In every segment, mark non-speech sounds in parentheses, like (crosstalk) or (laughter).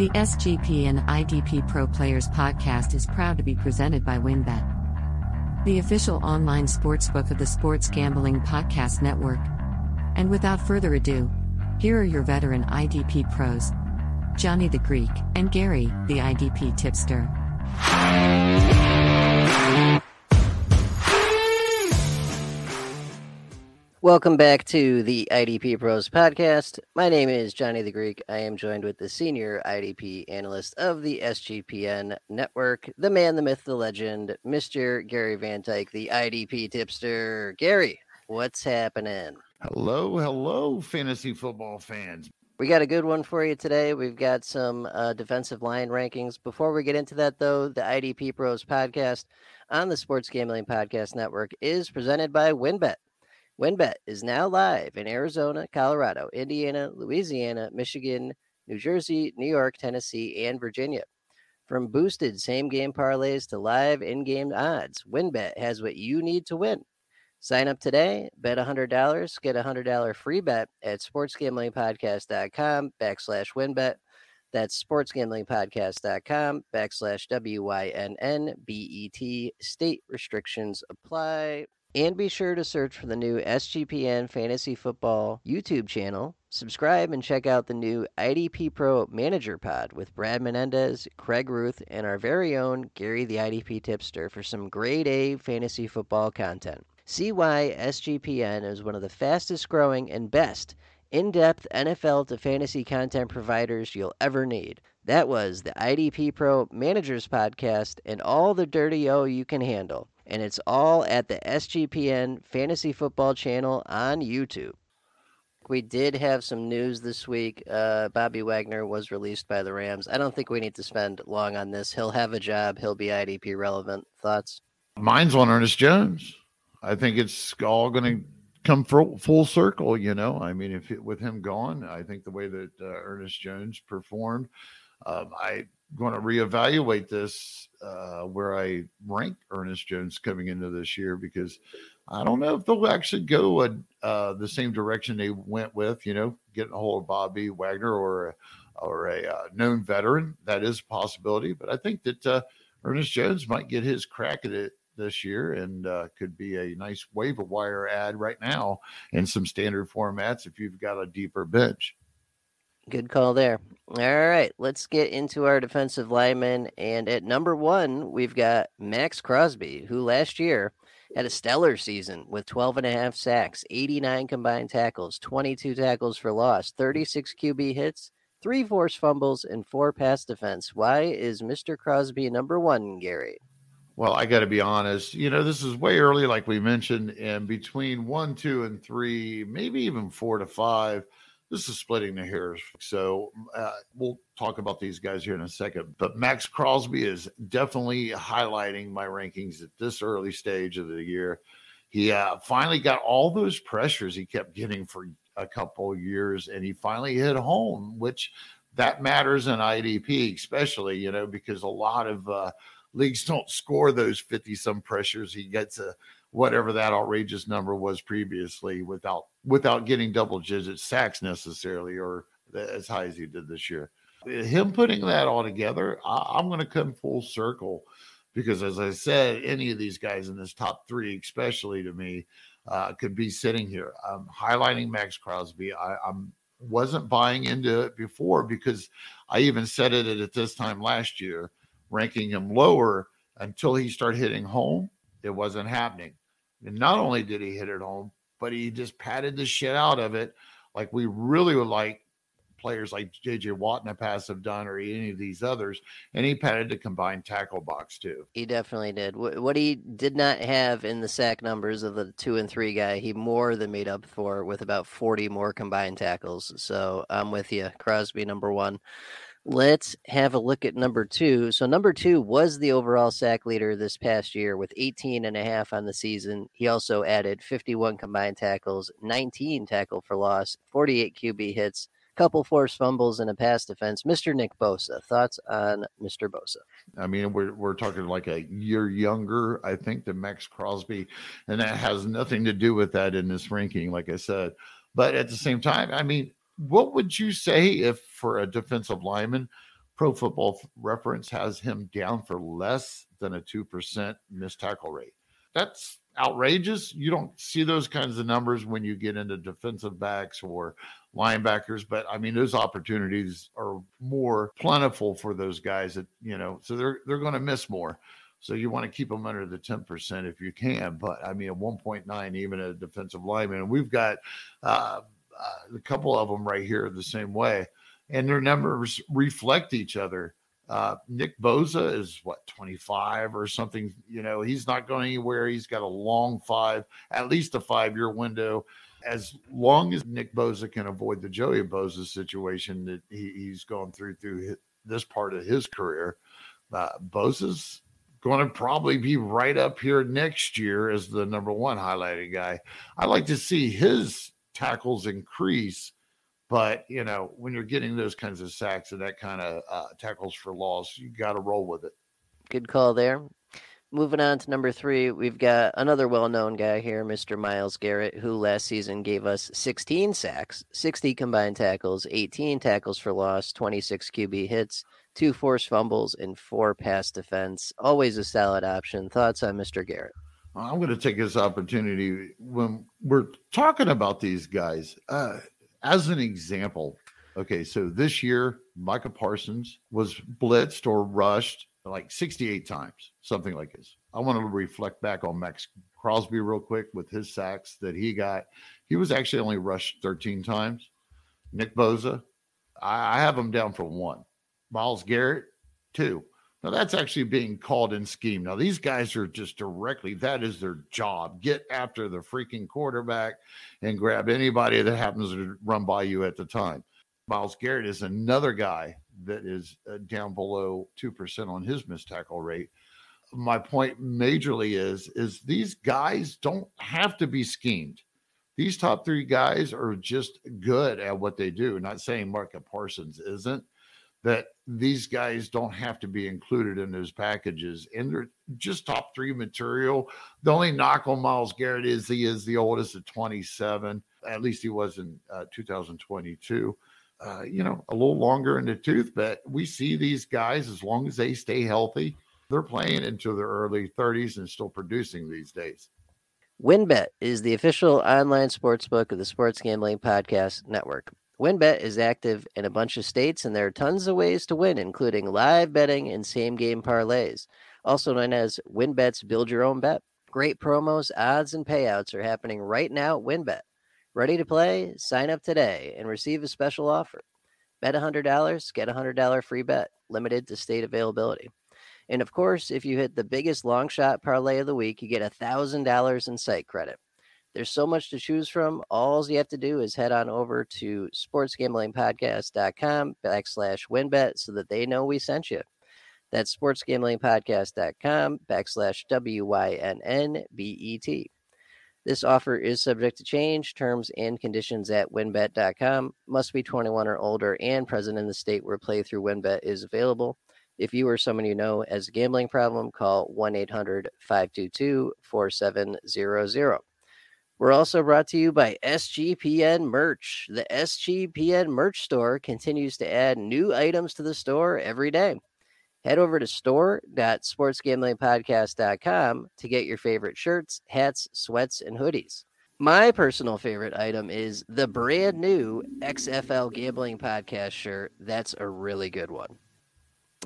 The SGP and IDP Pro Players podcast is proud to be presented by WynnBET, the official online sportsbook of the Sports Gambling Podcast Network. And without further ado, here are your veteran IDP pros, Johnny the Greek and Gary, the IDP tipster. Welcome back to the IDP Pros podcast. My name is Johnny the Greek. I am joined with the senior IDP analyst of the SGPN network, the man, the myth, the legend, Mr. Gary Van Dyke, the IDP tipster. Gary, what's happening? Hello, hello, fantasy football fans. We got a good one for you today. We've got some uh, defensive line rankings. Before we get into that, though, the IDP Pros podcast on the Sports Gambling Podcast Network is presented by WynnBET. WynnBET is now live in Arizona, Colorado, Indiana, Louisiana, Michigan, New Jersey, New York, Tennessee, and Virginia. From boosted same game parlays to live in game odds, WynnBET has what you need to win. Sign up today, bet $100, get a $100 free bet at sportsgamblingpodcast.com backslash wynnbet. That's sportsgamblingpodcast.com backslash W Y N N B E T. State restrictions apply. And be sure to search for the new SGPN Fantasy Football YouTube channel. Subscribe and check out the new IDP Pro Manager Pod with Brad Menendez, Craig Ruth, and our very own Gary the IDP Tipster for some grade A fantasy football content. See why SGPN is one of the fastest growing and best in depth NFL to fantasy content providers you'll ever need. That was the IDP Pro Managers Podcast and all the dirty O you can handle and it's all at the SGPN Fantasy Football channel on YouTube. We did have some news this week. Uh, Bobby Wagner was released by the Rams. I don't think we need to spend long on this. He'll have a job. He'll be IDP relevant. Thoughts? Mine's on Ernest Jones. I think it's all going to come full, circle. You know, I mean, if it, with him gone, I think the way that uh, Ernest Jones performed, um, I going to reevaluate this uh, where I rank Ernest Jones coming into this year because I don't know if they'll actually go a, uh, the same direction they went with, you know, getting a hold of Bobby Wagner or or a uh, known veteran. That is a possibility, but I think that uh, Ernest Jones might get his crack at it this year and uh, could be a nice waiver wire ad right now in some standard formats if you've got a deeper bench. Good call there. All right, let's get into our defensive linemen. And at number one, we've got Maxx Crosby, who last year had a stellar season with 12 and a half sacks, 89 combined tackles, 22 tackles for loss, 36 QB hits, three forced fumbles, and four pass defense. Why is Mr. Crosby number one, Gary? Well, I got to be honest. You know, this is way early, like we mentioned, and between one, two, and three, maybe even four to five this is splitting the hairs. So uh, we'll talk about these guys here in a second. But Maxx Crosby is definitely highlighting my rankings at this early stage of the year. He uh, finally got all those pressures he kept getting for a couple years, and he finally hit home, which that matters in IDP, especially you know because a lot of uh, leagues don't score those fifty some pressures. He gets a whatever that outrageous number was previously without without getting double digit sacks necessarily or as high as he did this year. Him putting that all together, I, am going to come full circle because, as I said, any of these guys in this top three, especially to me, uh, could be sitting here. I'm highlighting Maxx Crosby. I, I'm wasn't buying into it before because I even said it at this time last year, ranking him lower until he started hitting home. It wasn't happening. And not only did he hit it home, but he just patted the shit out of it like we really would like players like JJ Watt in the past have done, or any of these others. And he patted the combined tackle box too. He definitely did. What he did not have in the sack numbers of the two and three guy, he more than made up for with about 40 more combined tackles. So I'm with you. Crosby, number one. Let's have a look at number two. So, number two was the overall sack leader this past year with 18 and a half on the season. He also added 51 combined tackles, 19 tackle for loss, 48 QB hits, couple forced fumbles, and a pass defense. Mr. Nick Bosa, thoughts on Mr. Bosa? I mean, we're, we're talking like a year younger, I think, than Maxx Crosby. And that has nothing to do with that in this ranking, like I said. But at the same time, I mean, what would you say if for a defensive lineman Pro Football Reference has him down for less than a 2% missed tackle rate. That's outrageous. You don't see those kinds of numbers when you get into defensive backs or linebackers, but I mean those opportunities are more plentiful for those guys that, you know, so they're they're going to miss more. So you want to keep them under the 10% if you can. But I mean, at 1.9, even a defensive lineman, and we've got uh, uh, a couple of them right here the same way, and their numbers reflect each other. Uh, Nick Bosa is what 25 or something. You know, he's not going anywhere. He's got a long five, at least a five year window. As long as Nick Bosa can avoid the Joey Bosa situation that he, he's gone through through his, this part of his career, uh, Bosa's going to probably be right up here next year as the number one highlighted guy. I'd like to see his tackles increase but you know, when you're getting those kinds of sacks and that kind of uh, tackles for loss, you got to roll with it. Good call there. Moving on to number three, we've got another well-known guy here, Mr. Myles Garrett, who last season gave us 16 sacks, 60 combined tackles, 18 tackles for loss, 26 QB hits, two forced fumbles, and four pass defense. Always a solid option. Thoughts on Mr. Garrett? I'm going to take this opportunity when we're talking about these guys. Uh, as an example, okay, so this year, Micah Parsons was blitzed or rushed like 68 times, something like this. I want to reflect back on Maxx Crosby real quick with his sacks that he got. He was actually only rushed 13 times. Nick Bosa, I, I have him down for one. Myles Garrett, two. Now that's actually being called in scheme. Now these guys are just directly that is their job. Get after the freaking quarterback and grab anybody that happens to run by you at the time. Myles Garrett is another guy that is uh, down below 2% on his missed tackle rate. My point majorly is is these guys don't have to be schemed. These top 3 guys are just good at what they do. Not saying Micah Parsons isn't that these guys don't have to be included in those packages and they're just top three material. The only knock on Myles Garrett is he is the oldest at 27. At least he was in uh, 2022. Uh, you know, a little longer in the tooth, but we see these guys as long as they stay healthy, they're playing into their early 30s and still producing these days. WynnBET is the official online sportsbook of the Sports Gambling Podcast Network. WynnBET is active in a bunch of states, and there are tons of ways to win, including live betting and same game parlays, also known as WynnBET's Build Your Own Bet. Great promos, odds, and payouts are happening right now at WynnBET. Ready to play? Sign up today and receive a special offer. Bet $100, get a $100 free bet, limited to state availability. And of course, if you hit the biggest long shot parlay of the week, you get $1,000 in site credit. There's so much to choose from. All you have to do is head on over to sportsgamblingpodcast.com backslash wynnbet so that they know we sent you. That's sportsgamblingpodcast.com backslash W-Y-N-N-B-E-T. This offer is subject to change. Terms and conditions at wynnbet.com. Must be 21 or older and present in the state where playthrough WynnBET is available. If you or someone you know has a gambling problem, call 1 800 522 4700. We're also brought to you by SGPN Merch. The SGPN Merch store continues to add new items to the store every day. Head over to store.sportsgamblingpodcast.com to get your favorite shirts, hats, sweats, and hoodies. My personal favorite item is the brand new XFL Gambling Podcast shirt. That's a really good one.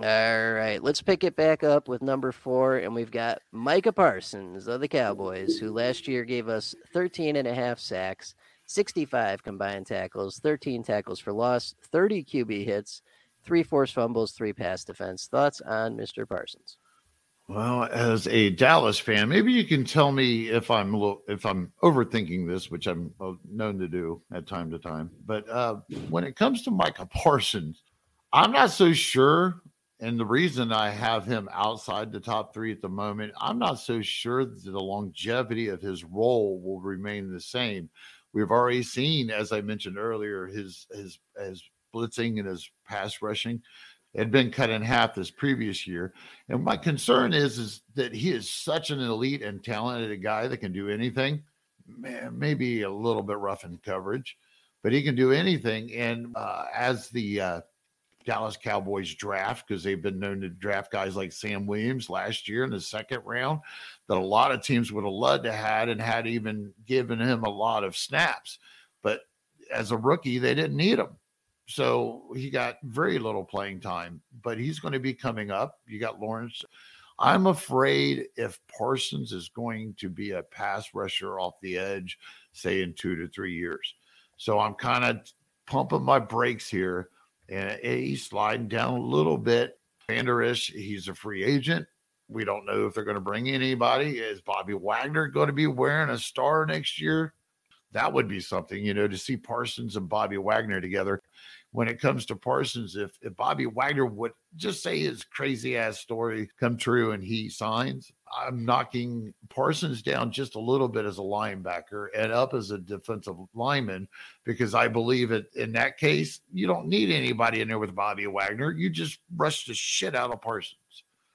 All right, let's pick it back up with number four, and we've got Micah Parsons of the Cowboys, who last year gave us 13 and a half sacks, 65 combined tackles, 13 tackles for loss, 30 QB hits, three forced fumbles, three pass defense. Thoughts on Mr. Parsons? Well, as a Dallas fan, maybe you can tell me if I'm if I'm overthinking this, which I'm uh, known to do at time to time. But uh, when it comes to Micah Parsons, I'm not so sure and the reason I have him outside the top three at the moment, I'm not so sure that the longevity of his role will remain the same. We've already seen, as I mentioned earlier, his his his blitzing and his pass rushing had been cut in half this previous year. And my concern is is that he is such an elite and talented guy that can do anything. Man, Maybe a little bit rough in coverage, but he can do anything. And uh, as the uh, Dallas Cowboys draft because they've been known to draft guys like Sam Williams last year in the second round that a lot of teams would have loved to had and had even given him a lot of snaps. But as a rookie, they didn't need him. So he got very little playing time, but he's going to be coming up. You got Lawrence. I'm afraid if Parsons is going to be a pass rusher off the edge, say in two to three years. So I'm kind of pumping my brakes here and he's sliding down a little bit. Vander he's a free agent. We don't know if they're going to bring anybody. Is Bobby Wagner going to be wearing a star next year? That would be something, you know, to see Parsons and Bobby Wagner together when it comes to Parsons, if, if Bobby Wagner would just say his crazy ass story come true and he signs, I'm knocking Parsons down just a little bit as a linebacker and up as a defensive lineman because I believe it in that case, you don't need anybody in there with Bobby Wagner. You just rush the shit out of Parsons.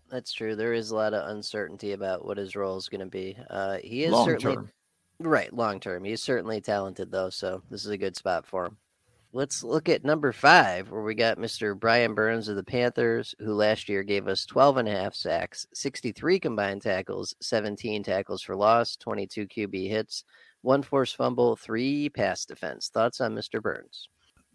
That's true. There is a lot of uncertainty about what his role is going to be. Uh, he is long certainly term. right long term. He's certainly talented though, so this is a good spot for him. Let's look at number five, where we got Mr. Brian Burns of the Panthers, who last year gave us 12 and a half sacks, 63 combined tackles, 17 tackles for loss, 22 QB hits, one forced fumble, three pass defense. Thoughts on Mr. Burns?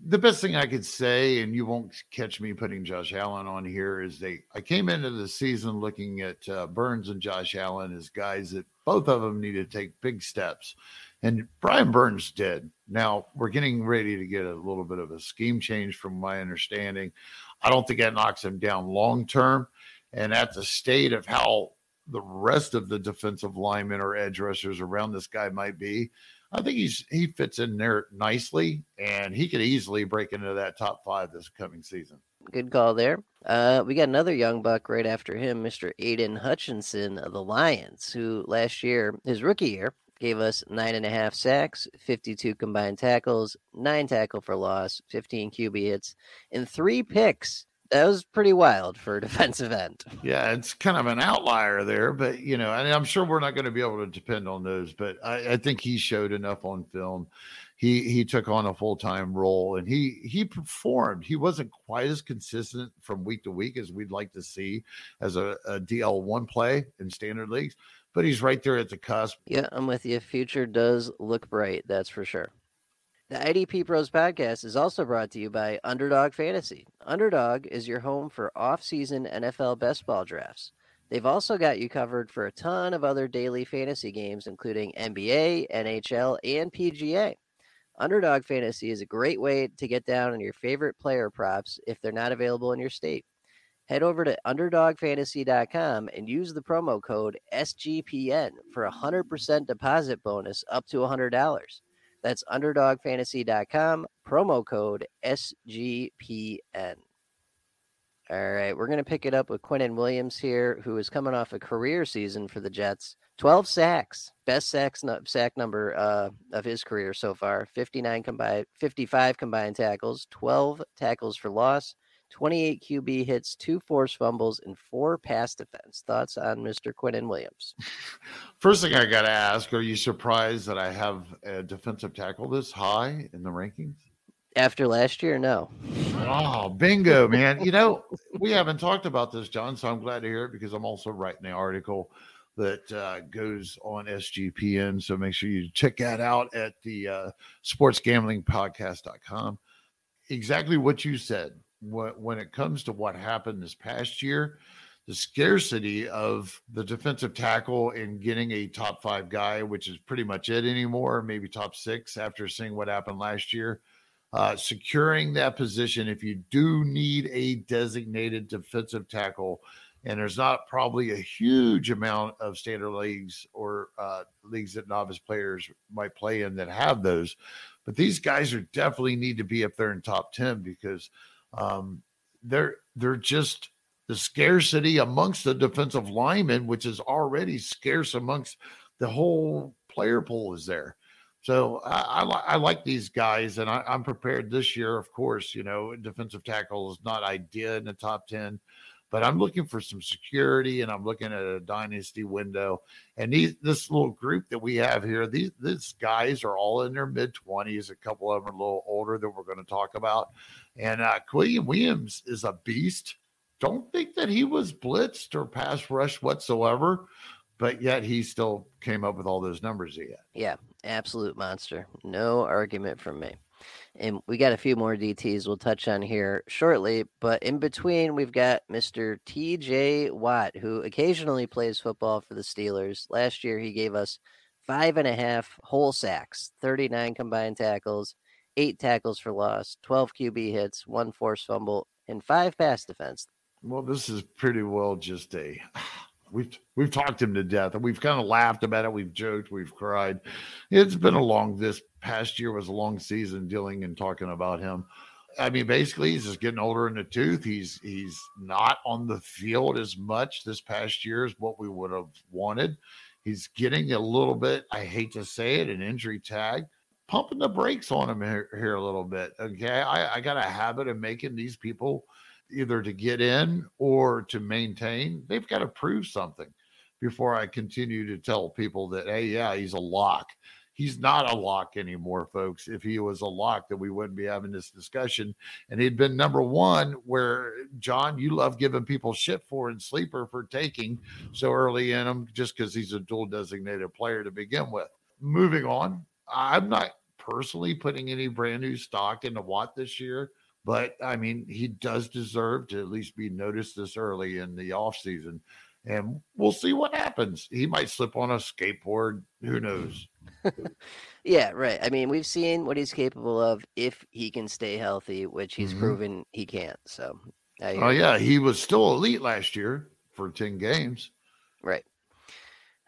The best thing I could say, and you won't catch me putting Josh Allen on here, is they. I came into the season looking at uh, Burns and Josh Allen as guys that both of them need to take big steps and Brian Burns did. Now we're getting ready to get a little bit of a scheme change from my understanding. I don't think that knocks him down long term. And at the state of how the rest of the defensive linemen or edge rushers around this guy might be, I think he's he fits in there nicely, and he could easily break into that top five this coming season. Good call there. Uh, we got another young buck right after him, Mr. Aidan Hutchinson of the Lions, who last year, his rookie year, gave us nine and a half sacks, 52 combined tackles, nine tackle for loss, 15 QB hits, and three picks. That was pretty wild for a (laughs) defensive end. Yeah, it's kind of an outlier there, but you know, and I'm sure we're not going to be able to depend on those. But I, I think he showed enough on film. He he took on a full time role and he he performed. He wasn't quite as consistent from week to week as we'd like to see as a, a DL one play in standard leagues, but he's right there at the cusp. Yeah, I'm with you. Future does look bright, that's for sure. The IDP Pros podcast is also brought to you by Underdog Fantasy. Underdog is your home for off-season NFL best ball drafts. They've also got you covered for a ton of other daily fantasy games, including NBA, NHL, and PGA. Underdog Fantasy is a great way to get down on your favorite player props if they're not available in your state head over to underdogfantasy.com and use the promo code SGPN for a 100% deposit bonus up to $100. That's underdogfantasy.com, promo code SGPN. All right, we're going to pick it up with Quinnen Williams here, who is coming off a career season for the Jets. 12 sacks, best sacks sack number uh, of his career so far. 59 combined, 55 combined tackles, 12 tackles for loss, 28 QB hits, two forced fumbles, and four pass defense. Thoughts on Mr. Quinnen Williams? First thing I got to ask are you surprised that I have a defensive tackle this high in the rankings? After last year, no. Oh, bingo, man. You know, (laughs) we haven't talked about this, John, so I'm glad to hear it because I'm also writing the article that uh, goes on SGPN. So make sure you check that out at the uh, sportsgamblingpodcast.com. Exactly what you said when it comes to what happened this past year, the scarcity of the defensive tackle and getting a top five guy, which is pretty much it anymore, maybe top six after seeing what happened last year. Uh, securing that position, if you do need a designated defensive tackle, and there's not probably a huge amount of standard leagues or uh, leagues that novice players might play in that have those, but these guys are definitely need to be up there in top 10 because – um, they're they're just the scarcity amongst the defensive linemen, which is already scarce amongst the whole player pool, is there. So I, I, I like these guys, and I, am prepared this year. Of course, you know, defensive tackle is not idea in the top ten, but I'm looking for some security and I'm looking at a dynasty window. And these, this little group that we have here, these, these guys are all in their mid 20s. A couple of them are a little older that we're going to talk about. And uh, Quilliam Williams is a beast. Don't think that he was blitzed or pass rush whatsoever but yet he still came up with all those numbers he had. Yeah, absolute monster. No argument from me. And we got a few more DTs we'll touch on here shortly. But in between, we've got Mr. TJ Watt, who occasionally plays football for the Steelers. Last year, he gave us five and a half whole sacks, 39 combined tackles, eight tackles for loss, 12 QB hits, one forced fumble, and five pass defense. Well, this is pretty well just a we've we've talked him to death and we've kind of laughed about it we've joked we've cried. It's been a long this past year was a long season dealing and talking about him. I mean basically he's just getting older in the tooth. He's he's not on the field as much this past year as what we would have wanted. He's getting a little bit i hate to say it an injury tag pumping the brakes on him here, here a little bit okay? I, I got a habit of making these people either to get in or to maintain, they've got to prove something before I continue to tell people that, hey, yeah, he's a lock. He's not a lock anymore, folks. If he was a lock, then we wouldn't be having this discussion. And he'd been number one, where John, you love giving people shit for and sleeper for taking so early in him just because he's a dual designated player to begin with. Moving on, I'm not personally putting any brand new stock into Watt this year. But I mean, he does deserve to at least be noticed this early in the offseason. And we'll see what happens. He might slip on a skateboard. Who knows? (laughs) yeah, right. I mean, we've seen what he's capable of if he can stay healthy, which he's mm-hmm. proven he can't. So, oh, yeah. He was still elite last year for 10 games. Right.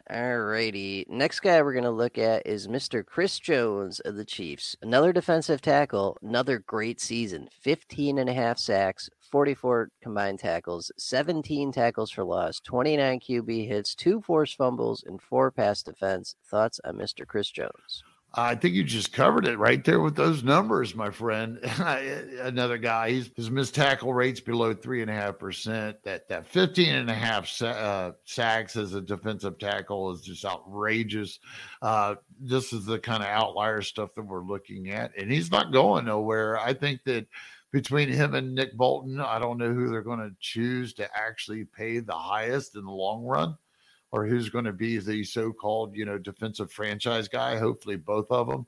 All righty. Next guy we're going to look at is Mr. Chris Jones of the Chiefs. Another defensive tackle, another great season. 15 and a half sacks, 44 combined tackles, 17 tackles for loss, 29 QB hits, two forced fumbles, and four pass defense. Thoughts on Mr. Chris Jones? I think you just covered it right there with those numbers, my friend. (laughs) Another guy, he's, his missed tackle rate's below three and a half percent. That that 15 and a half sa- uh, sacks as a defensive tackle is just outrageous. Uh, this is the kind of outlier stuff that we're looking at, and he's not going nowhere. I think that between him and Nick Bolton, I don't know who they're going to choose to actually pay the highest in the long run or who's going to be the so-called you know defensive franchise guy. Hopefully, both of them.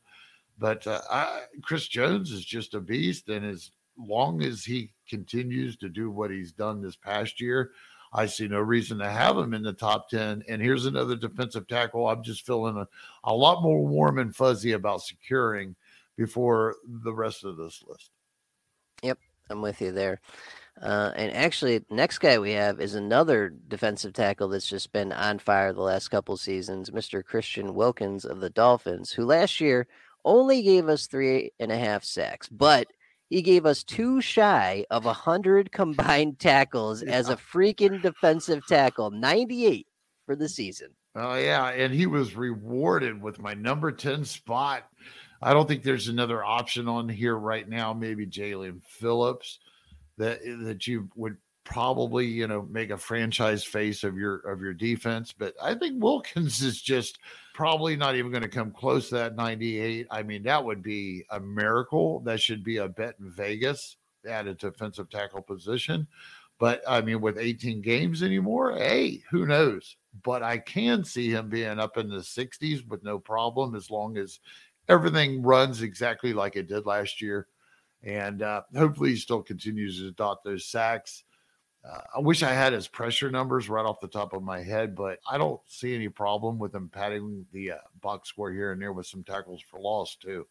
But uh, I, Chris Jones is just a beast, and as long as he continues to do what he's done this past year, I see no reason to have him in the top 10. And here's another defensive tackle I'm just feeling a, a lot more warm and fuzzy about securing before the rest of this list. Yep, I'm with you there. Uh, and actually, next guy we have is another defensive tackle that's just been on fire the last couple seasons, Mr. Christian Wilkins of the Dolphins, who last year only gave us three and a half sacks, but he gave us two shy of a hundred (laughs) combined tackles as a freaking defensive tackle, 98 for the season. Oh yeah, and he was rewarded with my number 10 spot. I don't think there's another option on here right now. Maybe Jaelan Phillips that eh, that you would probably you know make a franchise face of your of your defense but i think wilkins (laughs) is just probably not even going to come close to that 98 i mean that would be a miracle. That should be a bet in vegas at a defensive tackle position but i mean with 18 games anymore hey who knows? But i can see him being up in the 60s with no problem as long as everything runs exactly like it did last year and uh, hopefully he still continues to dot those sacks. Uh, I wish I had his pressure numbers right off the top of my head, but I don't see any problem with him padding the uh, box score here and there with some tackles for loss too.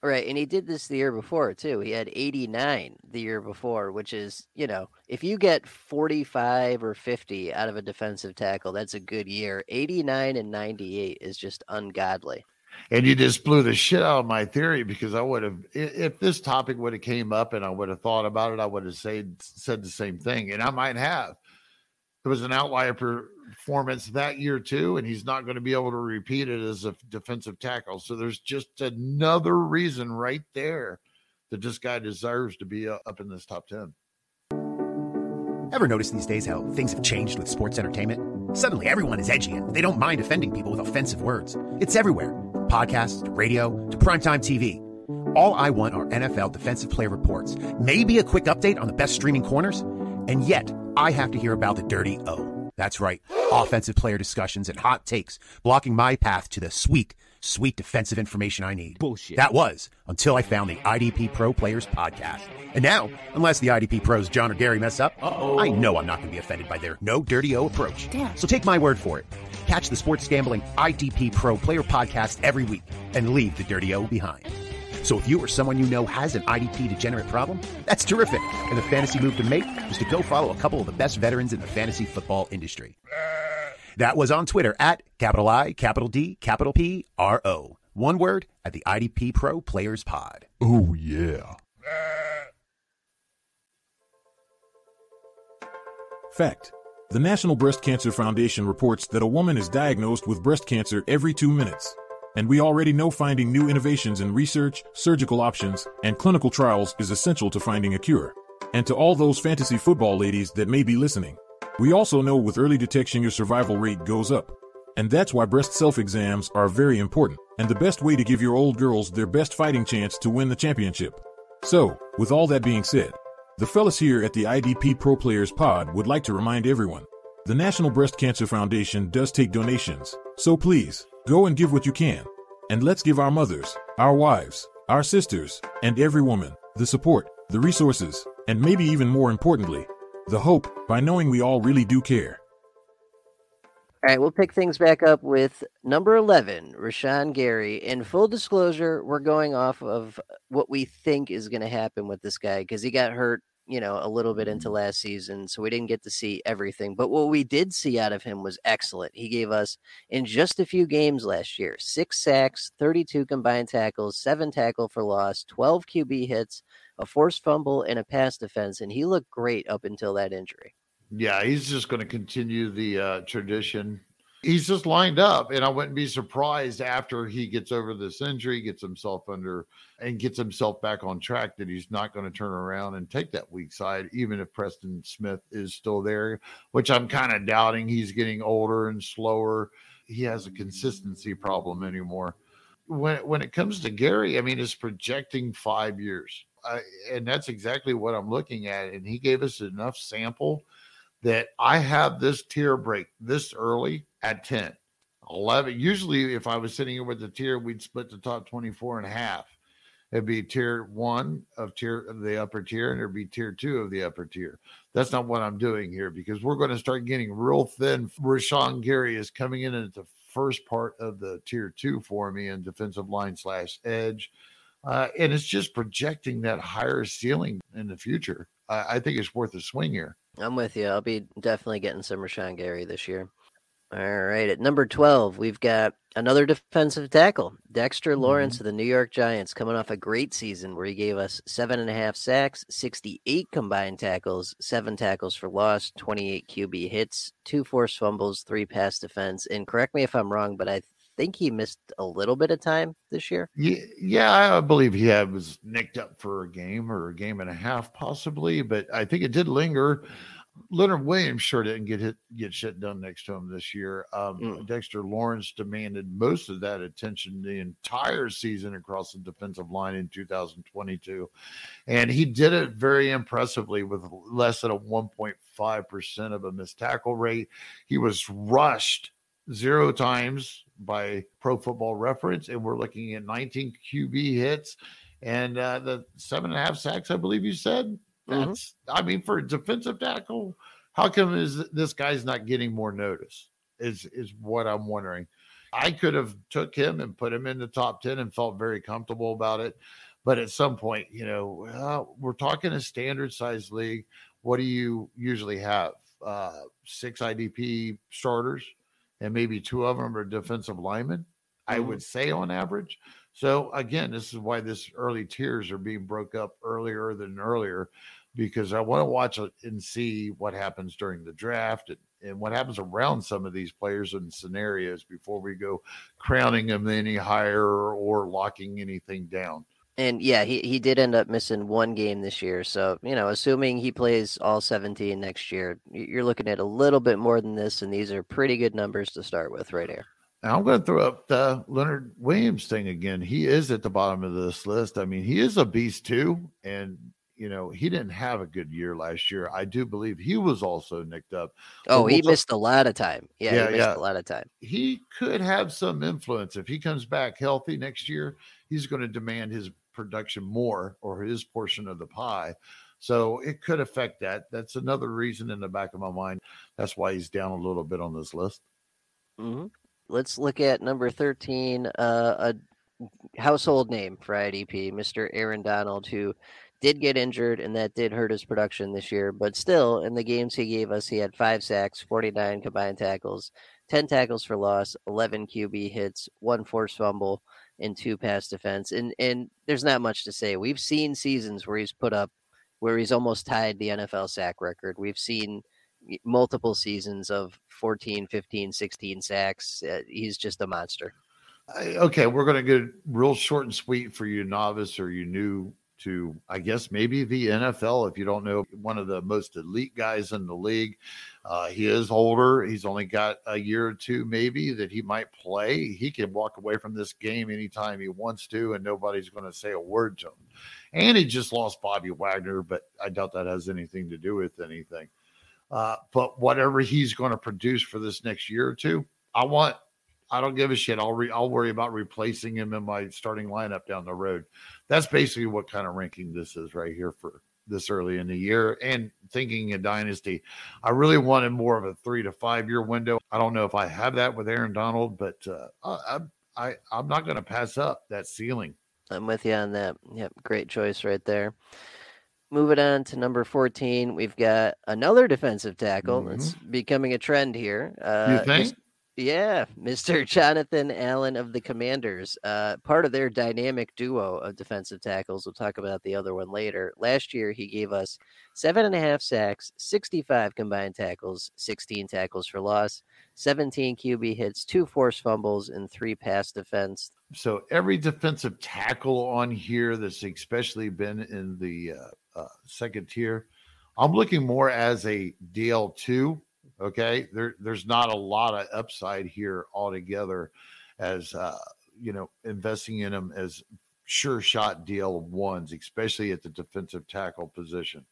Right, and he did this the year before too. He had 89 the year before, which is, you know, if you get 45 or 50 out of a defensive tackle, that's a good year. 89 and 98 is just ungodly and you just blew the shit out of my theory because I would have if this topic would have came up and I would have thought about it, I would have said said the same thing, and I might have. It was an outlier performance that year too, and he's not going to be able to repeat it as a defensive tackle. So there's just another reason right there that this guy deserves to be uh, up in this top ten. Ever notice these days how things have changed with sports entertainment? Suddenly everyone is edgy and they don't mind offending people with offensive words. It's everywhere podcasts, to radio, to primetime TV. All I want are NFL defensive player reports, maybe a quick update on the best streaming corners, and yet I have to hear about the dirty O. That's right, offensive player discussions and hot takes blocking my path to the sweet sweet defensive information I need. Bullshit. That was until I found the IDP Pro Players podcast. And now, unless the IDP pros John or Gary mess up, Uh-oh. I know I'm not going to be offended by their no dirty O approach. Damn. So take my word for it. Catch the Sports Gambling IDP Pro Player podcast every week and leave the dirty O behind. So if you or someone you know has an IDP degenerate problem, that's terrific. And the fantasy move to make is to go follow a couple of the best veterans in the fantasy football industry. That was on Twitter at capital I, capital D, capital P, R O. One word at the IDP Pro Players Pod. Oh, yeah. Fact The National Breast Cancer Foundation reports that a woman is diagnosed with breast cancer every two minutes. And we already know finding new innovations in research, surgical options, and clinical trials is essential to finding a cure. And to all those fantasy football ladies that may be listening, we also know with early detection your survival rate goes up. And that's why breast self exams are very important, and the best way to give your old girls their best fighting chance to win the championship. So, with all that being said, the fellas here at the IDP Pro Players Pod would like to remind everyone the National Breast Cancer Foundation does take donations, so please, go and give what you can. And let's give our mothers, our wives, our sisters, and every woman the support, the resources, and maybe even more importantly, the hope by knowing we all really do care. All right, we'll pick things back up with number 11, Rashan Gary. In full disclosure, we're going off of what we think is going to happen with this guy because he got hurt, you know, a little bit into mm-hmm. last season. So we didn't get to see everything. But what we did see out of him was excellent. He gave us, in just a few games last year, six sacks, 32 combined tackles, seven tackle for loss, 12 QB hits, a forced fumble, and a pass defense. And he looked great up until that injury. Yeah, he's just going to continue the uh, tradition. He's just lined up, and I wouldn't be surprised after he gets over this injury, gets himself under, and gets himself back on track that he's not going to turn around and take that weak side, even if Preston Smith is still there, which I'm kind of doubting. He's getting older and slower. He has a consistency problem anymore. When when it comes to Gary, I mean, it's projecting five years, and that's exactly what I'm looking at. And he gave us enough sample that I have this tier break this early at 10. 11. Usually, if I was sitting here with the tier, we'd split the top 24 and a half. It'd be tier one of tier of the upper tier, and it'd be tier two of the upper tier. That's not what I'm doing here because we're going to start getting real thin. Rashan Gary is coming in at the first part of the tier two for me in defensive line slash edge. Uh, and it's just projecting that higher ceiling in the future. I, I think it's worth a swing here. I'm with you. I'll be definitely getting some Rashan Gary this year. All right. At number 12, we've got another defensive tackle, Dexter Lawrence mm-hmm. of the New York Giants, coming off a great season where he gave us seven and a half sacks, 68 combined tackles, seven tackles for loss, 28 QB hits, two forced fumbles, three pass defense. And correct me if I'm wrong, but I think he missed a little bit of time this year. Yeah, yeah, I believe he had was nicked up for a game or a game and a half, possibly, but I think it did linger. Leonard Williams sure didn't get hit, get shit done next to him this year. Um, mm. Dexter Lawrence demanded most of that attention the entire season across the defensive line in 2022, and he did it very impressively with less than a 1.5 percent of a missed tackle rate. He was rushed zero times by Pro Football Reference, and we're looking at 19 QB hits and uh, the seven and a half sacks, I believe you said. Mm-hmm. That's, mm-hmm. I mean, for a defensive tackle, how come is this guy's not getting more notice? Is is what I'm wondering. I could have took him and put him in the top ten and felt very comfortable about it, but at some point, you know, well, we're talking a standard size league. What do you usually have? Uh, six IDP starters and maybe two of them are defensive linemen. Mm-hmm. I would say on average. So again, this is why this early tiers are being broke up earlier than earlier, because I want to watch it and see what happens during the draft and, and what happens around some of these players and scenarios before we go crowning them any higher or locking anything down. And yeah, he, he did end up missing one game this year. So, you know, assuming he plays all 17 next year, you're looking at a little bit more than this. And these are pretty good numbers to start with right here. Now I'm going to throw up the Leonard Williams thing again. He is at the bottom of this list. I mean, he is a beast too. And, you know, he didn't have a good year last year. I do believe he was also nicked up. Oh, we'll he missed a lot of time. Yeah, yeah, he missed yeah. a lot of time. He could have some influence. If he comes back healthy next year, he's going to demand his production more or his portion of the pie. So it could affect that. That's another reason in the back of my mind. That's why he's down a little bit on this list. Mm-hmm. Let's look at number 13, uh, a household name for IDP, Mr. Aaron Donald, who did get injured and that did hurt his production this year. But still, in the games he gave us, he had five sacks, 49 combined tackles, 10 tackles for loss, 11 QB hits, one forced fumble, in two pass defense. And and there's not much to say. We've seen seasons where he's put up where he's almost tied the NFL sack record. We've seen multiple seasons of 14, 15, 16 sacks. Uh, he's just a monster. Okay, we're going to get real short and sweet for you novice or you new to, I guess, maybe the NFL. If you don't know, one of the most elite guys in the league. Uh, he is older. He's only got a year or two, maybe, that he might play. He can walk away from this game anytime he wants to, and nobody's going to say a word to him. And he just lost Bobby Wagner, but I doubt that has anything to do with anything. Uh, but whatever he's going to produce for this next year or two, I want I don't give a shit. I'll re- I'll worry about replacing him in my starting lineup down the road. That's basically what kind of ranking this is right here for this early in the year and thinking a dynasty. I really wanted more of a three to five year window. I don't know if I have that with Aaron Donald, but uh, I, I I'm not going to pass up that ceiling. I'm with you on that. Yep, great choice right there. Moving on to number 14, we've got another defensive tackle. Mm-hmm. It's becoming a trend here. Uh, you think? Yeah, Mr. (laughs) Jonathan Allen of the Commanders, uh, part of their dynamic duo of defensive tackles. We'll talk about the other one later. Last year, he gave us seven and a half sacks, 65 combined tackles, 16 tackles for loss, 17 QB hits, two forced fumbles, and three pass defense. So every defensive tackle on here that's especially been in the uh, uh, second tier, I'm looking more as a DL2 Okay, there there's not a lot of upside here altogether, as uh, you know, investing in them as sure shot deal ones, especially at the defensive tackle position.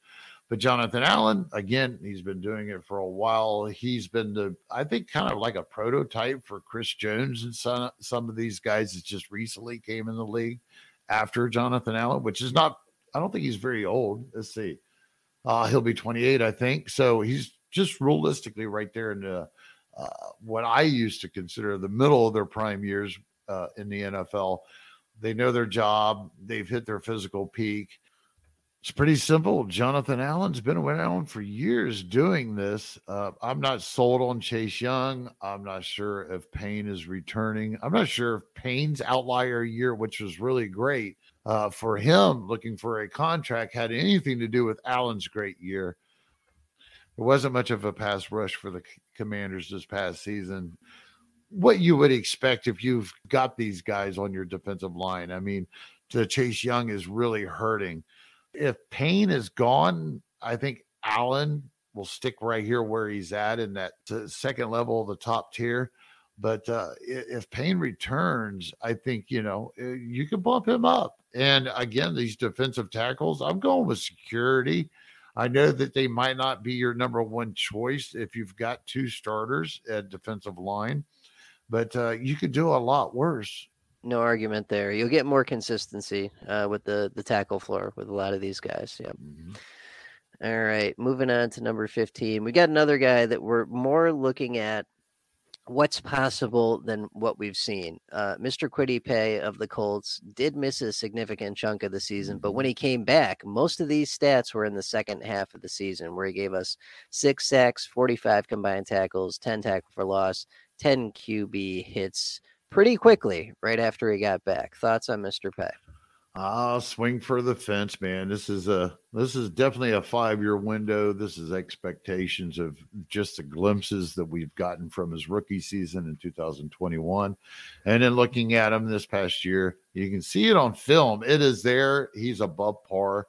But Jonathan Allen, again, he's been doing it for a while. He's been the, I think, kind of like a prototype for Chris Jones and some some of these guys that just recently came in the league after Jonathan Allen, which is not. I don't think he's very old. Let's see. Uh, he'll be 28, I think. So he's just realistically right there in the uh, what I used to consider the middle of their prime years uh, in the NFL. They know their job. They've hit their physical peak. It's pretty simple. Jonathan Allen's been around for years doing this. Uh, I'm not sold on Chase Young. I'm not sure if Payne is returning. I'm not sure if Payne's outlier year, which was really great uh, for him looking for a contract, had anything to do with Allen's great year. There wasn't much of a pass rush for the Commanders this past season. What you would expect if you've got these guys on your defensive line. I mean, to Chase Young is really hurting. If Payne is gone, I think Allen will stick right here where he's at in that second level of the top tier. But uh, if Payne returns, I think you know uh, you can bump him up. And again, these defensive tackles, I'm going with security. I know that they might not be your number one choice if you've got two starters at defensive line, but uh, you could do a lot worse. No argument there. You'll get more consistency uh, with the the tackle floor with a lot of these guys. Yeah. Mm-hmm. All right, moving on to number 15. We got another guy that we're more looking at what's possible than what we've seen. Uh, Mr. Kwity Paye of the Colts did miss a significant chunk of the season, but when he came back, most of these stats were in the second half of the season, where he gave us six sacks, 45 combined tackles, 10 tackle for loss, 10 QB hits pretty quickly right after he got back. Thoughts on Mr. Paye? Ah, swing for the fence, man. This is a this is definitely a five year window. This is expectations of just the glimpses that we've gotten from his rookie season in 2021, and then looking at him this past year, you can see it on film. It is there. He's above par.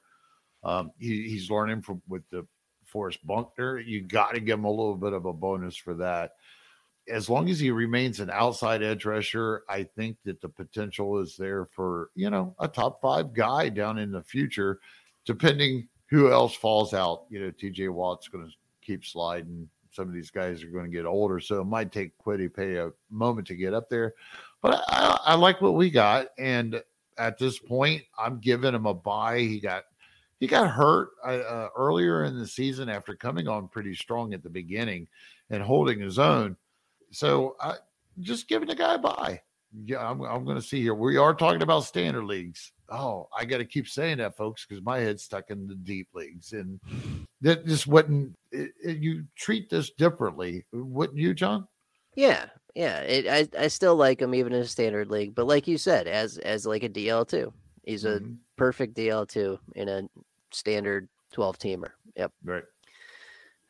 Um, he, he's learning from with the Forrest Buckner. You got to give him a little bit of a bonus for that as long as he remains an outside edge rusher, I think that the potential is there for, you know, a top five guy down in the future, depending who else falls out. You know, TJ Watt's going to keep sliding. Some of these guys are going to get older. So it might take Kwity Paye a moment to get up there. But I, I like what we got. And at this point, I'm giving him a buy. He got he got hurt uh, earlier in the season after coming on pretty strong at the beginning and holding his own. So I just giving the guy a buy. Yeah, I'm, I'm going to see here. We are talking about standard leagues. Oh, I got to keep saying that, folks, because my head's stuck in the deep leagues, and that just wouldn't. It, it, you treat this differently, wouldn't you, John? Yeah, yeah. It, I I still like him even in a standard league, but like you said, as as like a DL two, he's a mm-hmm. perfect DL two in a standard twelve teamer. Yep. Right.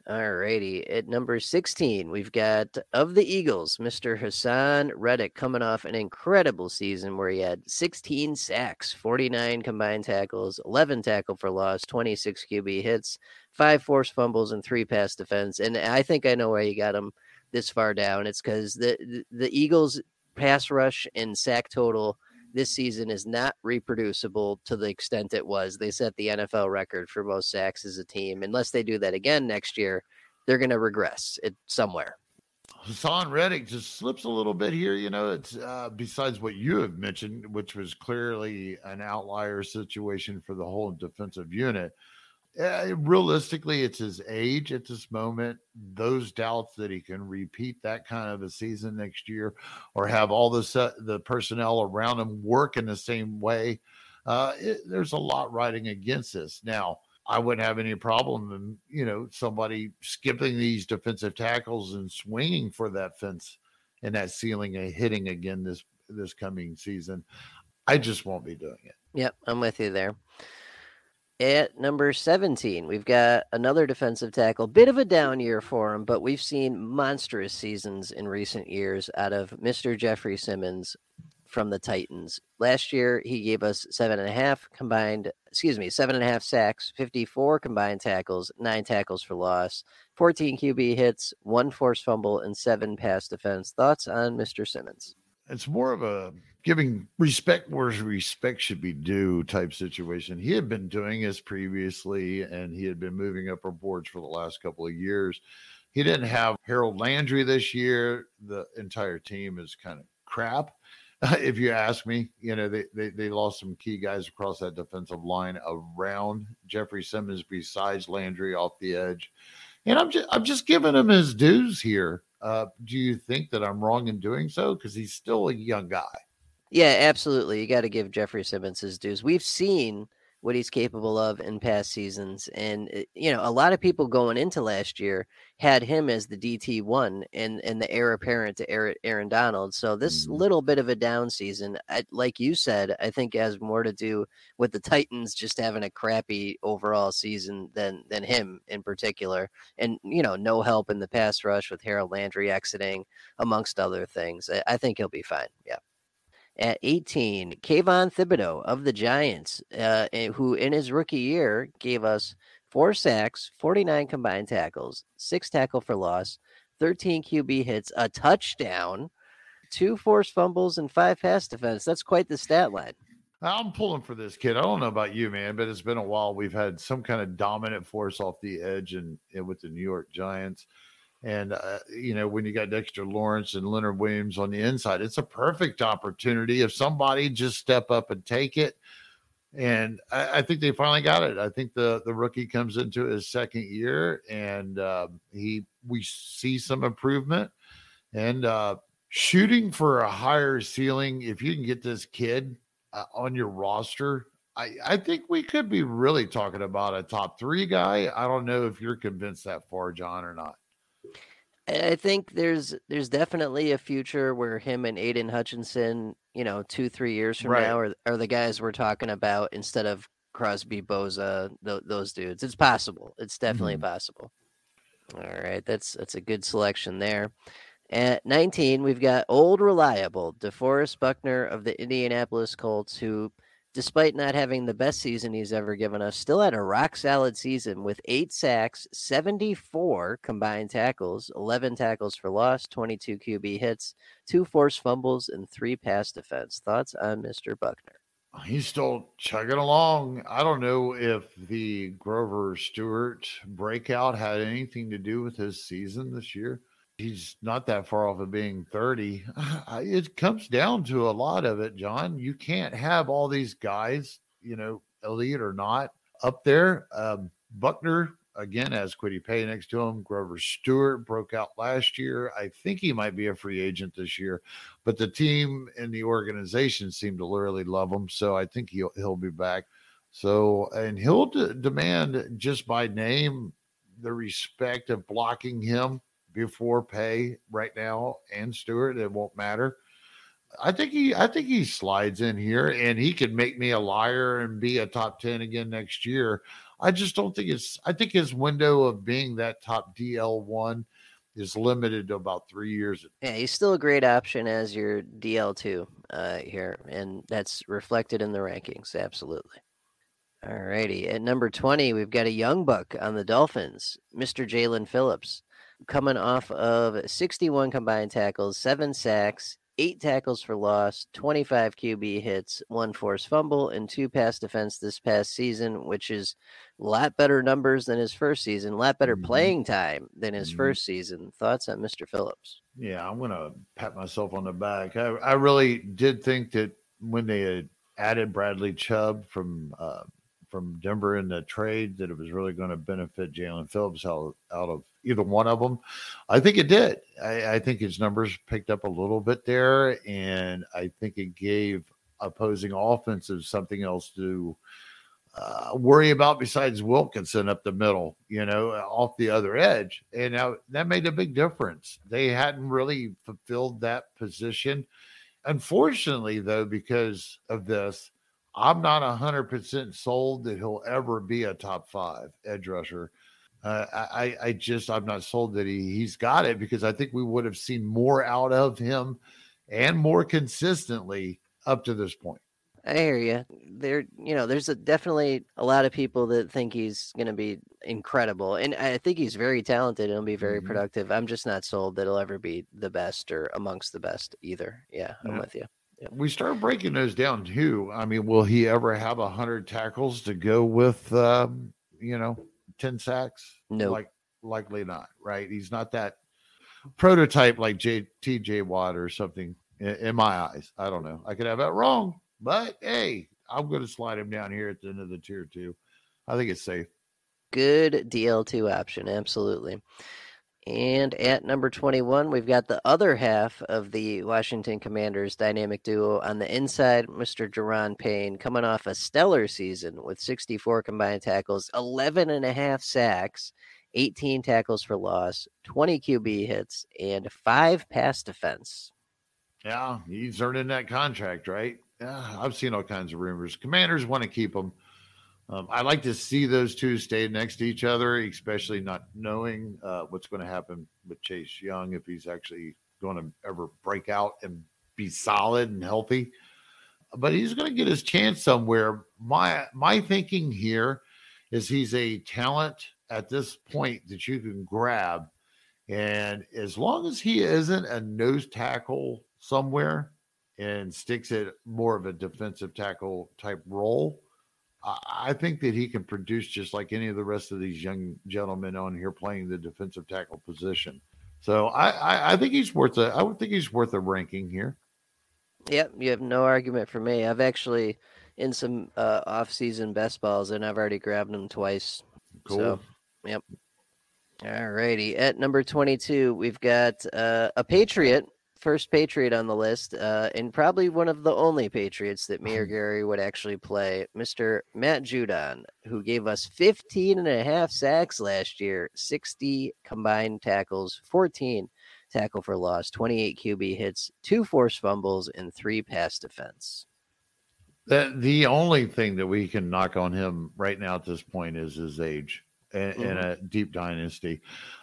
All righty. At number 16, we've got of the Eagles, Mr. Haason Reddick coming off an incredible season where he had 16 sacks, 49 combined tackles, 11 tackle for loss, 26 QB hits, five forced fumbles, and three pass defense. And I think I know why you got him this far down. It's because the, the, the Eagles pass rush and sack total this season is not reproducible to the extent it was. They set the NFL record for most sacks as a team. Unless they do that again next year, they're going to regress it somewhere. Haason Reddick just slips a little bit here. You know, it's uh, besides what you have mentioned, which was clearly an outlier situation for the whole defensive unit. Uh, realistically, it's his age at this moment. Those doubts that he can repeat that kind of a season next year, or have all the the personnel around him work in the same way. Uh, it, there's a lot riding against this. Now, I wouldn't have any problem in you know somebody skipping these defensive tackles and swinging for that fence and that ceiling and hitting again this this coming season. I just won't be doing it. Yep, I'm with you there. At number 17, we've got another defensive tackle. Bit of a down year for him, but we've seen monstrous seasons in recent years out of Mr. Jeffrey Simmons from the Titans. Last year, he gave us seven and a half combined, excuse me, seven and a half sacks, 54 combined tackles, nine tackles for loss, 14 QB hits, one forced fumble, and seven pass defense. Thoughts on Mr. Simmons? It's more of a giving respect where respect should be due type situation. He had been doing this previously and he had been moving up our boards for the last couple of years. He didn't have Harold Landry this year. The entire team is kind of crap. (laughs) if you ask me, you know, they, they, they lost some key guys across that defensive line around Jeffrey Simmons besides Landry off the edge. And I'm just I'm just giving him his dues here. Uh, do you think that I'm wrong in doing so? Because he's still a young guy. Yeah, absolutely. You got to give Jeffrey Simmons his dues. We've seen what he's capable of in past seasons. And eh, you know, a lot of people going into last year had him as the DT one and and the heir apparent to Aaron Donald. So this mm-hmm. little bit of a down season, I, like you said, I think has more to do with the Titans just having a crappy overall season than than him in particular. And you know, no help in the pass rush with Harold Landry exiting, amongst other things. I, I think he'll be fine. Yeah. At 18, Kayvon Thibodeaux of the Giants, uh, eh, who in his rookie year gave us four sacks, 49 combined tackles, six tackle for loss, 13 QB hits, a touchdown, two forced fumbles, and five pass defense. That's quite the stat line. I'm pulling for this kid. I don't know about you, man, but it's been a while. We've had some kind of dominant force off the edge and, and with the New York Giants. And, uh, you know, when you got Dexter Lawrence and Leonard Williams on the inside, it's a perfect opportunity if somebody just step up and take it. And I, I think they finally got it. I think the, the rookie comes into his second year and uh, he we see some improvement and uh, shooting for a higher ceiling. If you can get this kid uh, on your roster, I, I think we could be really talking about a top three guy. I don't know if you're convinced that far, John, or not. I think there's there's definitely a future where him and Aidan Hutchinson, you know, two, three years from Right. now are, are the guys we're talking about instead of Crosby, Bosa, th- those dudes. It's possible. It's definitely Mhm. possible. All right, that's that's a good selection there. At 19, we've got old reliable DeForest Buckner of the Indianapolis Colts, who, despite not having the best season he's ever given us, still had a rock solid season with eight sacks, 74 combined tackles, 11 tackles for loss, 22 QB hits, two forced fumbles, and three pass defense. Thoughts on Mr. Buckner? He's still chugging along. I don't know if the Grover Stewart breakout had anything to do with his season this year. He's not that far off of being 30. (laughs) It comes down to a lot of it, John. You can't have all these guys, you know, elite or not, up there. Um, Buckner, again, has Kwity Paye next to him. Grover Stewart broke out last year. I think he might be a free agent this year but the team and the organization seem to really love him. So I think he'll he'll be back. So and he'll de- demand just by name the respect of blocking him before Paye right now and Stewart. It won't matter. I think he I think he slides in here and he could make me a liar and be a top 10 again next year. I just don't think it's I think his window of being that top DL1 is limited to about 3 years Yeah, he's still a great option as your DL2 uh, here, and that's reflected in the rankings. Absolutely. All righty. At number 20, we've got a young buck on the Dolphins, Mr. Jaelan Phillips, coming off of 61 combined tackles, seven sacks, eight tackles for loss, 25 QB hits, one forced fumble, and two pass defense this past season, which is a lot better numbers than his first season, a lot better Mhm. playing time than his Mhm. first season. Thoughts on Mr. Phillips? Yeah, I'm gonna pat myself on the back. I, I really did think that when they had added Bradley Chubb from uh, from Denver in the trade, that it was really going to benefit Jaelan Phillips out, out of either one of them. I think it did. I, I think his numbers picked up a little bit there, and I think it gave opposing offenses something else to uh, worry about besides Wilkinson up the middle, you know, off the other edge. And now that made a big difference. They hadn't really fulfilled that position. Unfortunately, though, because of this, I'm not 100% sold that he'll ever be a top five edge rusher. Uh, I, I just, I'm not sold that he, he's got it because I think we would have seen more out of him and more consistently up to this point. I hear you. There, you know, there's a, definitely a lot of people that think he's going to be incredible, and I think he's very talented and will be very Mhm. productive. I'm just not sold that he'll ever be the best or amongst the best either. Yeah, I'm Yeah. with you. We start breaking those down too. I mean, will he ever have a hundred tackles to go with, um, you know, ten sacks? Nope. like likely not. Right? He's not that prototype like J T.J. Watt or something. In, in my eyes, I don't know. I could have that wrong, but hey, I'm going to slide him down here at the end of the tier two. I think it's safe. Good DL2 option, absolutely. And at number 21, we've got the other half of the Washington Commanders dynamic duo on the inside, Mr. Daron Payne, coming off a stellar season with 64 combined tackles, 11 and a half sacks, 18 tackles for loss, 20 QB hits, and five pass defense. Yeah, he's earning that contract, right? Yeah, I've seen all kinds of rumors. Commanders want to keep him. Um, I like to see those two stay next to each other, especially not knowing uh, what's going to happen with Chase Young if he's actually going to ever break out and be solid and healthy. But he's going to get his chance somewhere. My my thinking here is he's a talent at this point that you can grab, and as long as he isn't a nose tackle somewhere and sticks at more of a defensive tackle type role, I, think that he can produce just like any of the rest of these young gentlemen on here playing the defensive tackle position. So I, I, I think he's worth a I would think he's worth a ranking here. Yep, you have no argument for me. I've actually in some uh, off-season best balls, and I've already grabbed him twice. Cool. So, yep. All righty. At number 22, we've got uh, a Patriot, first Patriot on the list, uh, and probably one of the only Patriots that me or (laughs) Gary would actually play, Mr. Matt Judon, who gave us 15 and a half sacks last year, 60 combined tackles, 14 tackle for loss, 28 QB hits, two forced fumbles, and three pass defense. The, the only thing that we can knock on him right now at this point is his age in, mm-hmm. in a deep dynasty.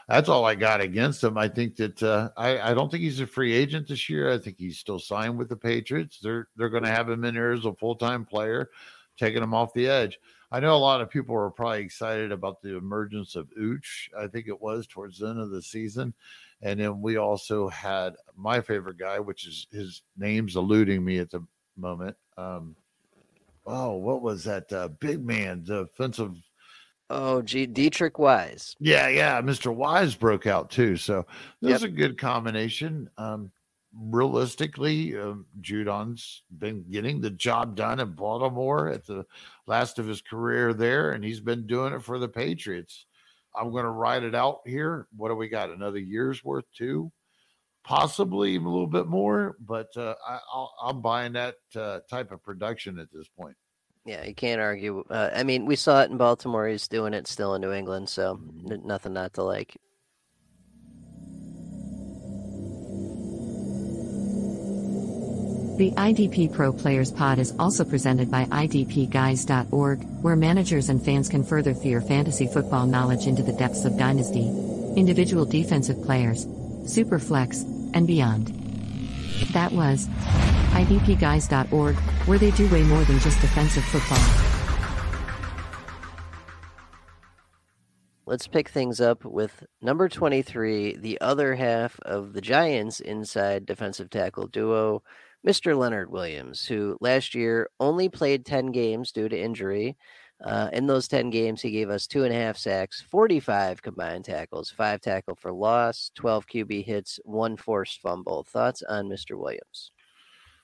That's all I got against him. I think that uh, I, I don't think he's a free agent this year. I think he's still signed with the Patriots. They're they're going to have him in there as a full time player, taking him off the edge. I know a lot of people are probably excited about the emergence of Ooch. I think it was towards the end of the season. And then we also had my favorite guy, which is his name's eluding me at the moment. Um, oh, what was that uh, big man, defensive? Oh, gee, Deatrich Wise. Yeah, yeah, Mr. Wise broke out too. So this yep. a good combination. Um, realistically, um, Judon's been getting the job done in Baltimore at the last of his career there, and he's been doing it for the Patriots. I'm going to ride it out here. What do we got? Another year's worth, too? Possibly a little bit more, but uh, I, am buying that uh, type of production at this point. Yeah, you can't argue. Uh, I mean, we saw it in Baltimore. He's doing it still in New England, so mm-hmm. nothing not to like. The IDP Pro Players Pod is also presented by IDPGuys.org, where managers and fans can further their fantasy football knowledge into the depths of Dynasty, individual defensive players, Superflex, and beyond. That was IDPGuys.org, where they do way more than just defensive football. Let's pick things up with number 23, the other half of the Giants' inside defensive tackle duo. Mr. Leonard Williams, who last year only played 10 games due to injury. Uh, in those 10 games, he gave us two and a half sacks, 45 combined tackles, five tackle for loss, 12 QB hits, one forced fumble. Thoughts on Mr. Williams?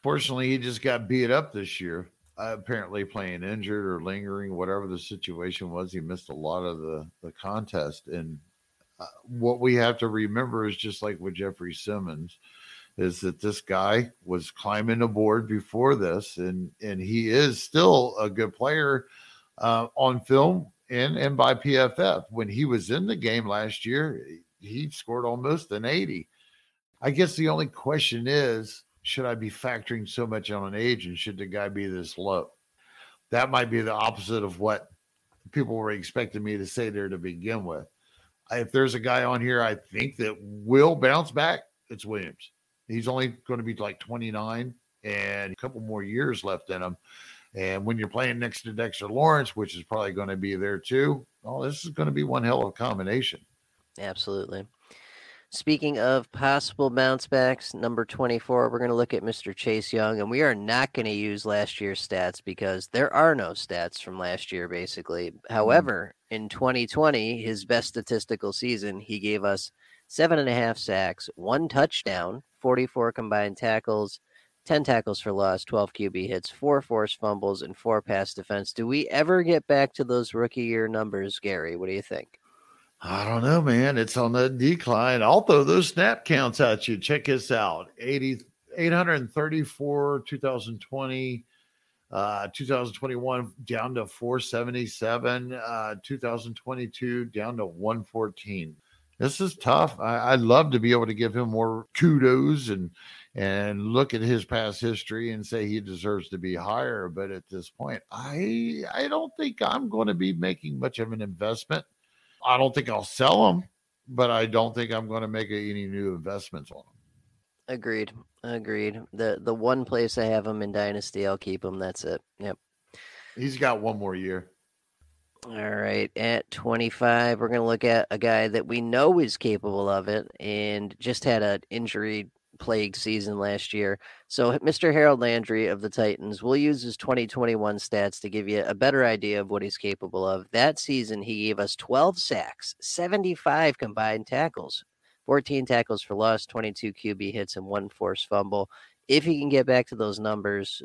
Fortunately, he just got beat up this year. Uh, apparently, playing injured or lingering, whatever the situation was, he missed a lot of the, the contest. And uh, what we have to remember is just like with Jeffrey Simmons, is that this guy was climbing the board before this, and and he is still a good player uh, on film and and by PFF. When he was in the game last year, he scored almost an eighty. I guess the only question is, should I be factoring so much on an age, and should the guy be this low? That might be the opposite of what people were expecting me to say there to begin with. If there's a guy on here I think that will bounce back, it's Williams. He's only going to be like 29 and a couple more years left in him. And when you're playing next to Dexter Lawrence, which is probably going to be there too, oh, this is going to be one hell of a combination. Absolutely. Speaking of possible bounce backs, number 24, we're going to look at Mr. Chase Young, and we are not going to use last year's stats because there are no stats from last year, basically. Mm-hmm. However, in 2020, his best statistical season, he gave us seven and a half sacks, one touchdown, 44 combined tackles, 10 tackles for loss, 12 QB hits, four forced fumbles, and four pass defense. Do we ever get back to those rookie year numbers, Gary? What do you think? I don't know, man. It's on the decline. I'll throw those snap counts at you. Check this out 80, 834, 2020. Uh, 2021 down to 477, uh, 2022 down to 114 this is tough. I, would love to be able to give him more kudos and and look at his past history and say he deserves to be higher. But at this point, I I don't think I'm going to be making much of an investment. I don't think I'll sell them, but I don't think I'm going to make any new investments on them. Agreed. Agreed. The the one place I have him in Dynasty, I'll keep him. That's it. Yep. He's got one more year. All right, at 25, we're going to look at a guy that we know is capable of it and just had an injury plagued season last year. So, Mr. Harold Landry of the Titans, we'll use his 2021 stats to give you a better idea of what he's capable of. That season, he gave us 12 sacks, 75 combined tackles, 14 tackles for loss, 22 QB hits, and one forced fumble. If he can get back to those numbers,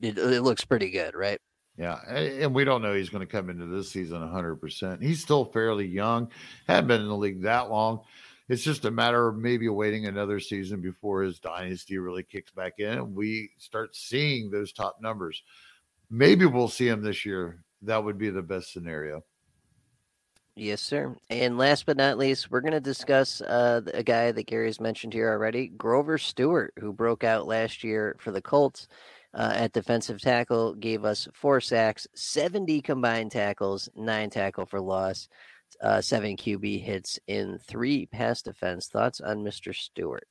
it, it looks pretty good, right? Yeah, and we don't know he's going to come into this season 100%. He's still fairly young, hadn't been in the league that long. It's just a matter of maybe waiting another season before his dynasty really kicks back in and we start seeing those top numbers. Maybe we'll see him this year. That would be the best scenario. Yes, sir. And last but not least, we're going to discuss uh, a guy that Gary's mentioned here already, Grover Stewart, who broke out last year for the Colts uh, at defensive tackle, gave us four sacks, 70 combined tackles, nine tackle for loss, uh, seven QB hits in three pass defense. Thoughts on Mr. Stewart?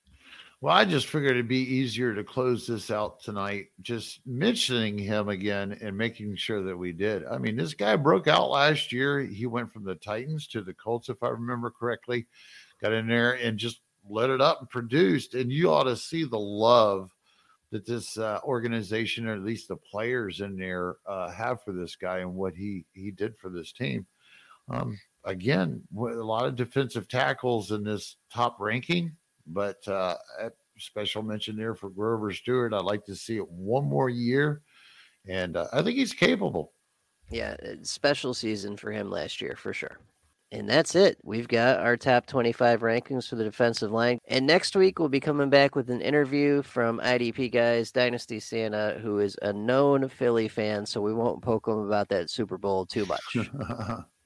Well, I just figured it'd be easier to close this out tonight, just mentioning him again and making sure that we did. I mean, this guy broke out last year. He went from the Titans to the Colts, if I remember correctly, got in there and just lit it up and produced. And you ought to see the love that this uh, organization, or at least the players in there, uh, have for this guy and what he he did for this team. Um, again, a lot of defensive tackles in this top ranking but uh, special mention there for Grover Stewart. I'd like to see it one more year, and uh, I think he's capable. Yeah, uh, special season for him last year for sure. And that's it. We've got our top 25 rankings for the defensive line. And next week, we'll be coming back with an interview from IDP Guys, Dynasty Santa, who is a known Philly fan. So we won't poke him about that Super Bowl too much. (laughs)